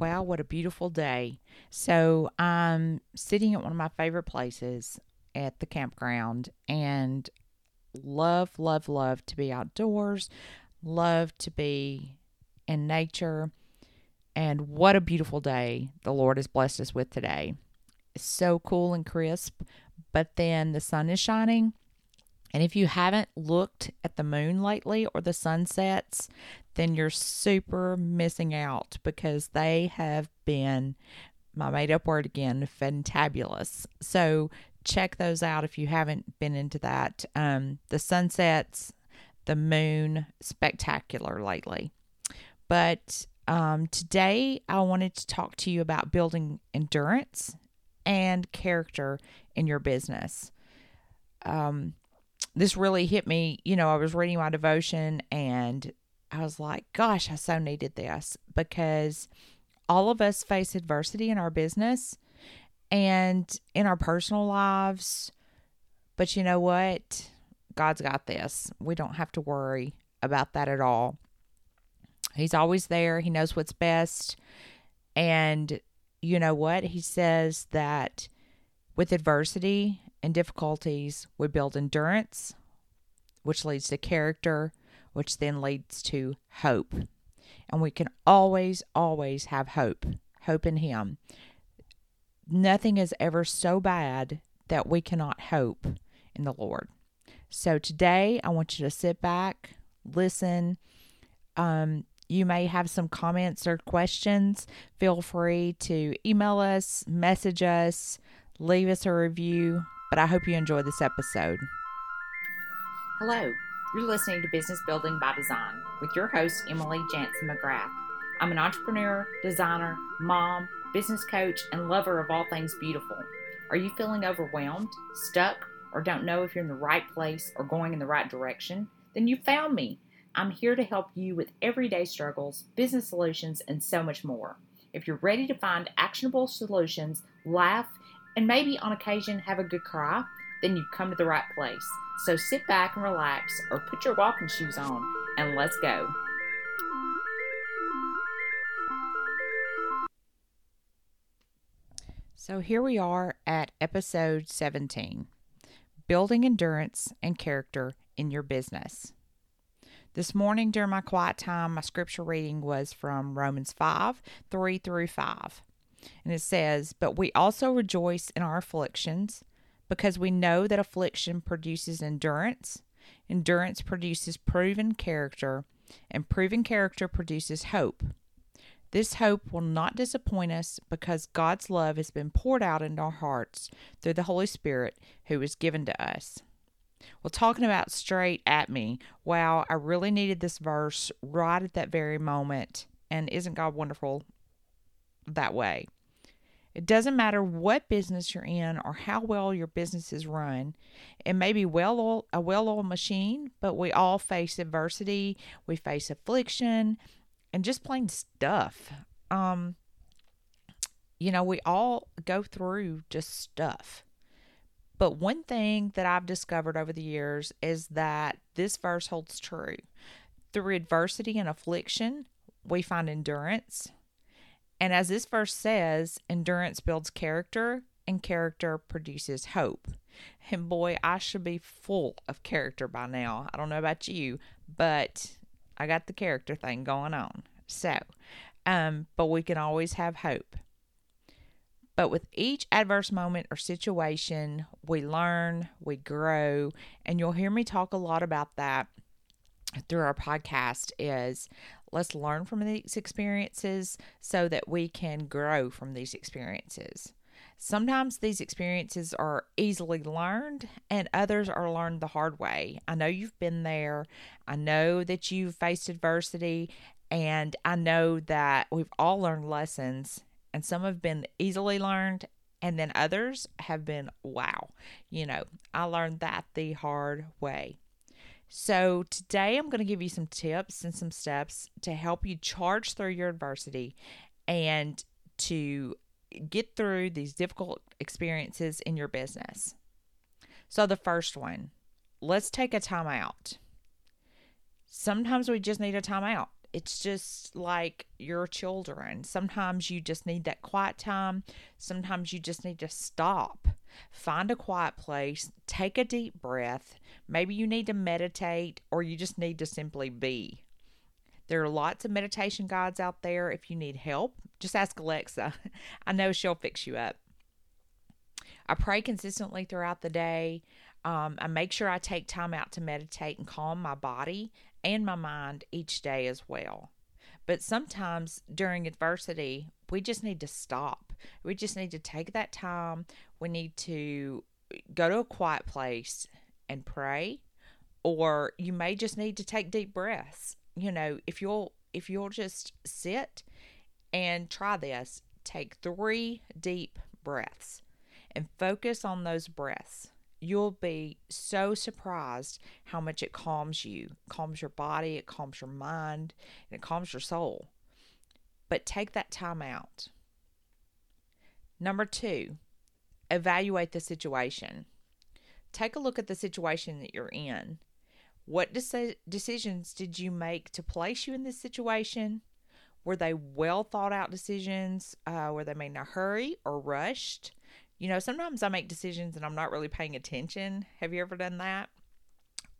wow, what a beautiful day. So I'm sitting at one of my favorite places at the campground and love, love, love to be outdoors, love to be in nature. And what a beautiful day the Lord has blessed us with today. It's so cool and crisp, but then the sun is shining. And if you haven't looked at the moon lately or the sunsets, then you're super missing out because they have been, my made up word again, fantabulous. So check those out if you haven't been into that. Um, the sunsets, the moon, spectacular lately. But um, today I wanted to talk to you about building endurance and character in your business. Um, this really hit me. You know, I was reading my devotion and I was like, gosh, I so needed this because all of us face adversity in our business and in our personal lives. But you know what? God's got this. We don't have to worry about that at all. He's always there, He knows what's best. And you know what? He says that with adversity and difficulties, we build endurance, which leads to character, which then leads to hope. And we can always, always have hope, hope in Him. Nothing is ever so bad that we cannot hope in the Lord. So today, I want you to sit back, listen. Um, you may have some comments or questions. Feel free to email us, message us, leave us a review. But I hope you enjoy this episode. Hello, you're listening to Business Building by Design with your host, Emily Jansen McGrath. I'm an entrepreneur, designer, mom, business coach, and lover of all things beautiful. Are you feeling overwhelmed, stuck, or don't know if you're in the right place or going in the right direction? Then you found me. I'm here to help you with everyday struggles, business solutions, and so much more. If you're ready to find actionable solutions, laugh, and maybe on occasion have a good cry, then you've come to the right place. So sit back and relax, or put your walking shoes on, and let's go. So here we are at episode 17 Building Endurance and Character in Your Business. This morning during my quiet time, my scripture reading was from Romans 5 3 through 5. And it says, But we also rejoice in our afflictions because we know that affliction produces endurance, endurance produces proven character, and proven character produces hope. This hope will not disappoint us because God's love has been poured out into our hearts through the Holy Spirit who is given to us. Well, talking about straight at me, wow, I really needed this verse right at that very moment. And isn't God wonderful that way? It doesn't matter what business you're in or how well your business is run. It may be well a well-oiled machine, but we all face adversity, we face affliction, and just plain stuff. Um, you know, we all go through just stuff. But one thing that I've discovered over the years is that this verse holds true. Through adversity and affliction, we find endurance. And as this verse says, endurance builds character and character produces hope. And boy, I should be full of character by now. I don't know about you, but I got the character thing going on. So, um, but we can always have hope. But with each adverse moment or situation, we learn, we grow, and you'll hear me talk a lot about that through our podcast is let's learn from these experiences so that we can grow from these experiences. Sometimes these experiences are easily learned and others are learned the hard way. I know you've been there. I know that you've faced adversity and I know that we've all learned lessons and some have been easily learned and then others have been wow you know i learned that the hard way so today i'm going to give you some tips and some steps to help you charge through your adversity and to get through these difficult experiences in your business so the first one let's take a time out sometimes we just need a time out It's just like your children. Sometimes you just need that quiet time. Sometimes you just need to stop. Find a quiet place, take a deep breath. Maybe you need to meditate or you just need to simply be. There are lots of meditation guides out there. If you need help, just ask Alexa. I know she'll fix you up. I pray consistently throughout the day. Um, I make sure I take time out to meditate and calm my body and my mind each day as well. But sometimes during adversity, we just need to stop. We just need to take that time. We need to go to a quiet place and pray, or you may just need to take deep breaths. You know, if you'll if you'll just sit and try this, take 3 deep breaths and focus on those breaths you'll be so surprised how much it calms you, calms your body, it calms your mind, and it calms your soul. But take that time out. Number two, evaluate the situation. Take a look at the situation that you're in. What deci- decisions did you make to place you in this situation? Were they well thought out decisions? Uh, were they made in a hurry or rushed? You know, sometimes I make decisions and I'm not really paying attention. Have you ever done that?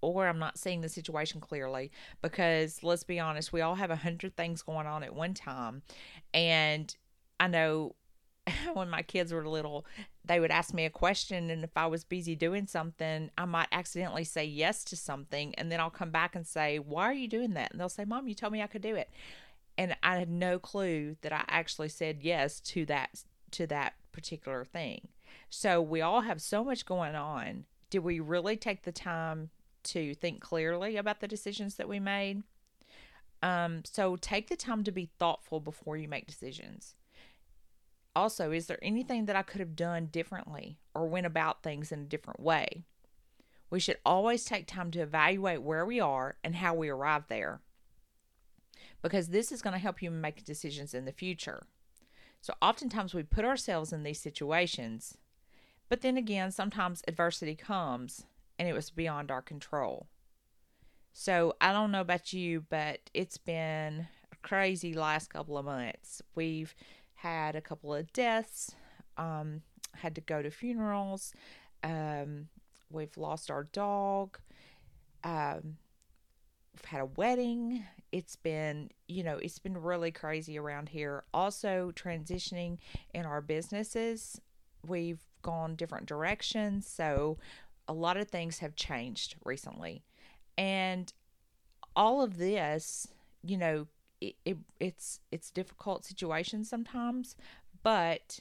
Or I'm not seeing the situation clearly because let's be honest, we all have a hundred things going on at one time. And I know when my kids were little, they would ask me a question, and if I was busy doing something, I might accidentally say yes to something, and then I'll come back and say, Why are you doing that? And they'll say, Mom, you told me I could do it. And I had no clue that I actually said yes to that to that particular thing. So we all have so much going on. Did we really take the time to think clearly about the decisions that we made? Um, so take the time to be thoughtful before you make decisions. Also, is there anything that I could have done differently or went about things in a different way? We should always take time to evaluate where we are and how we arrived there because this is going to help you make decisions in the future. So, oftentimes we put ourselves in these situations, but then again, sometimes adversity comes and it was beyond our control. So, I don't know about you, but it's been a crazy last couple of months. We've had a couple of deaths, um, had to go to funerals, um, we've lost our dog. Um, we've had a wedding. It's been, you know, it's been really crazy around here. Also, transitioning in our businesses, we've gone different directions. So, a lot of things have changed recently. And all of this, you know, it, it it's it's difficult situations sometimes, but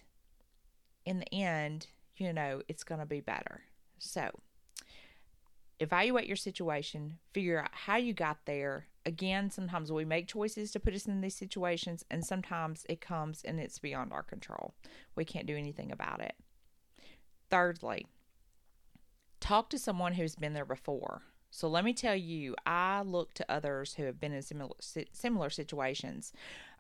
in the end, you know, it's going to be better. So, evaluate your situation, figure out how you got there. Again, sometimes we make choices to put us in these situations, and sometimes it comes and it's beyond our control. We can't do anything about it. Thirdly, talk to someone who's been there before. So let me tell you, I look to others who have been in similar similar situations.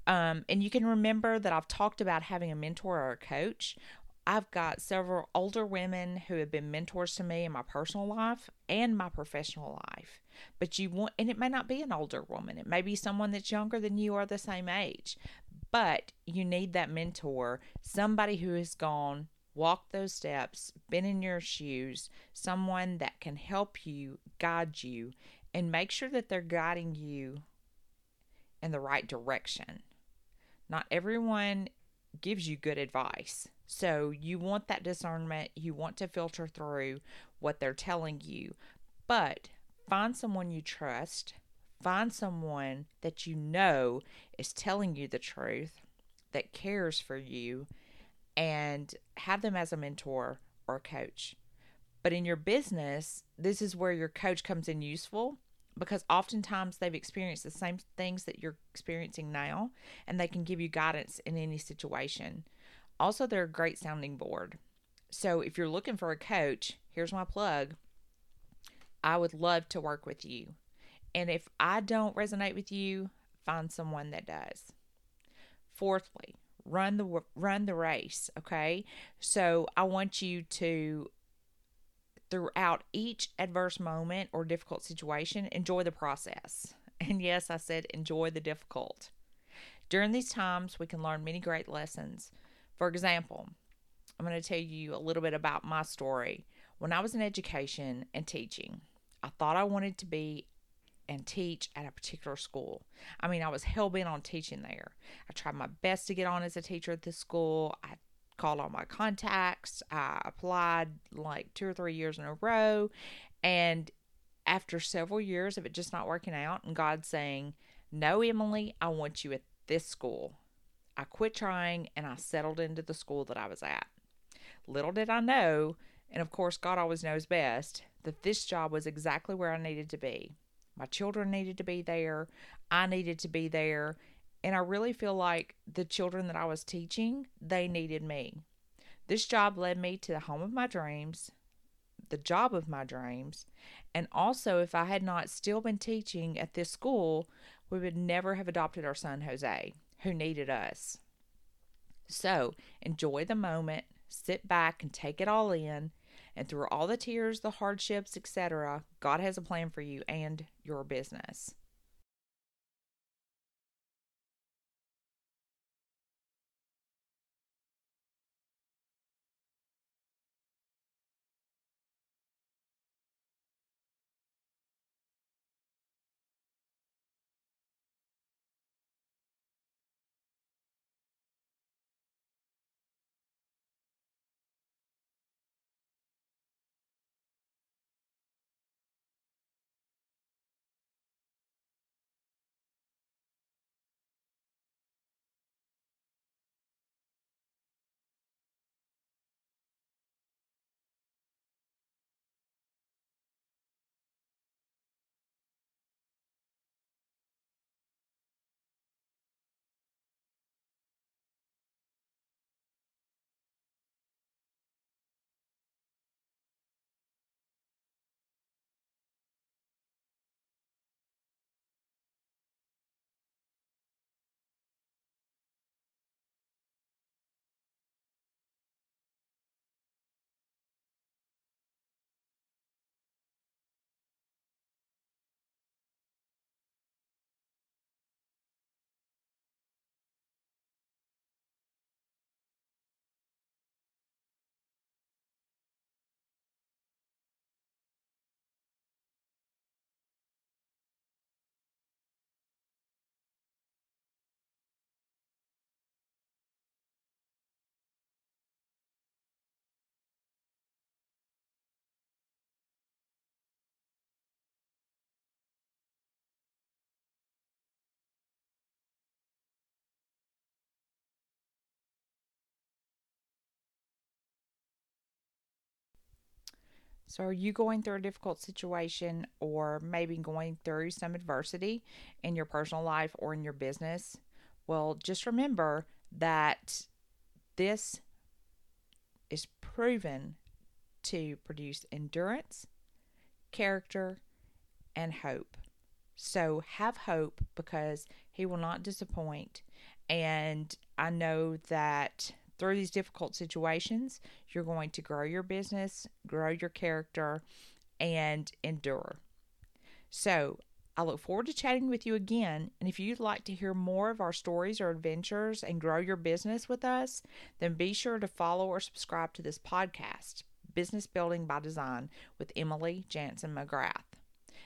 Um, and you can remember that I've talked about having a mentor or a coach. I've got several older women who have been mentors to me in my personal life and my professional life. But you want, and it may not be an older woman, it may be someone that's younger than you or the same age. But you need that mentor, somebody who has gone, walked those steps, been in your shoes, someone that can help you, guide you, and make sure that they're guiding you in the right direction. Not everyone gives you good advice. So you want that discernment, you want to filter through what they're telling you, but find someone you trust, find someone that you know is telling you the truth, that cares for you, and have them as a mentor or coach. But in your business, this is where your coach comes in useful because oftentimes they've experienced the same things that you're experiencing now and they can give you guidance in any situation. Also, they're a great sounding board. So, if you're looking for a coach, here's my plug. I would love to work with you. And if I don't resonate with you, find someone that does. Fourthly, run the run the race, okay? So, I want you to throughout each adverse moment or difficult situation, enjoy the process. And yes, I said enjoy the difficult. During these times, we can learn many great lessons. For example, I'm going to tell you a little bit about my story. When I was in education and teaching, I thought I wanted to be and teach at a particular school. I mean, I was hell bent on teaching there. I tried my best to get on as a teacher at this school. I called all my contacts. I applied like two or three years in a row. And after several years of it just not working out and God saying, No, Emily, I want you at this school, I quit trying and I settled into the school that I was at. Little did I know, and of course, God always knows best, that this job was exactly where I needed to be. My children needed to be there, I needed to be there, and I really feel like the children that I was teaching, they needed me. This job led me to the home of my dreams, the job of my dreams, and also if I had not still been teaching at this school, we would never have adopted our son Jose, who needed us. So, enjoy the moment, sit back and take it all in, and through all the tears, the hardships, etc., God has a plan for you and your business. So, are you going through a difficult situation or maybe going through some adversity in your personal life or in your business? Well, just remember that this is proven to produce endurance, character, and hope. So, have hope because He will not disappoint. And I know that through these difficult situations, you're going to grow your business, grow your character, and endure. So, I look forward to chatting with you again. And if you'd like to hear more of our stories or adventures and grow your business with us, then be sure to follow or subscribe to this podcast, Business Building by Design with Emily Jansen McGrath.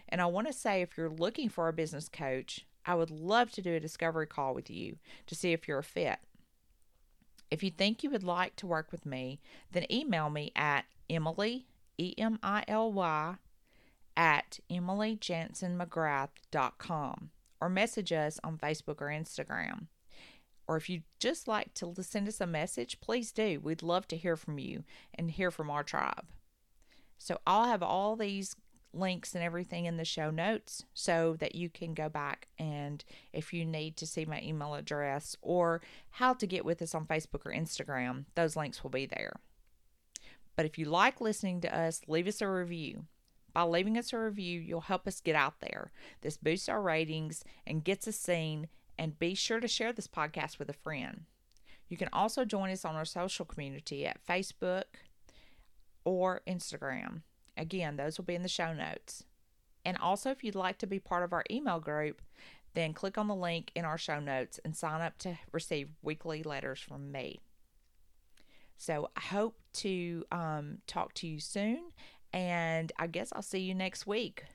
And I want to say if you're looking for a business coach, I would love to do a discovery call with you to see if you're a fit. If you think you would like to work with me, then email me at Emily, E M I L Y, at emilyjansenmcgrath.com or message us on Facebook or Instagram. Or if you'd just like to send us a message, please do. We'd love to hear from you and hear from our tribe. So I'll have all these links and everything in the show notes so that you can go back and if you need to see my email address or how to get with us on Facebook or Instagram, those links will be there. But if you like listening to us, leave us a review. By leaving us a review, you'll help us get out there. This boosts our ratings and gets us seen. And be sure to share this podcast with a friend. You can also join us on our social community at Facebook or Instagram. Again, those will be in the show notes. And also, if you'd like to be part of our email group, then click on the link in our show notes and sign up to receive weekly letters from me. So I hope to um, talk to you soon, and I guess I'll see you next week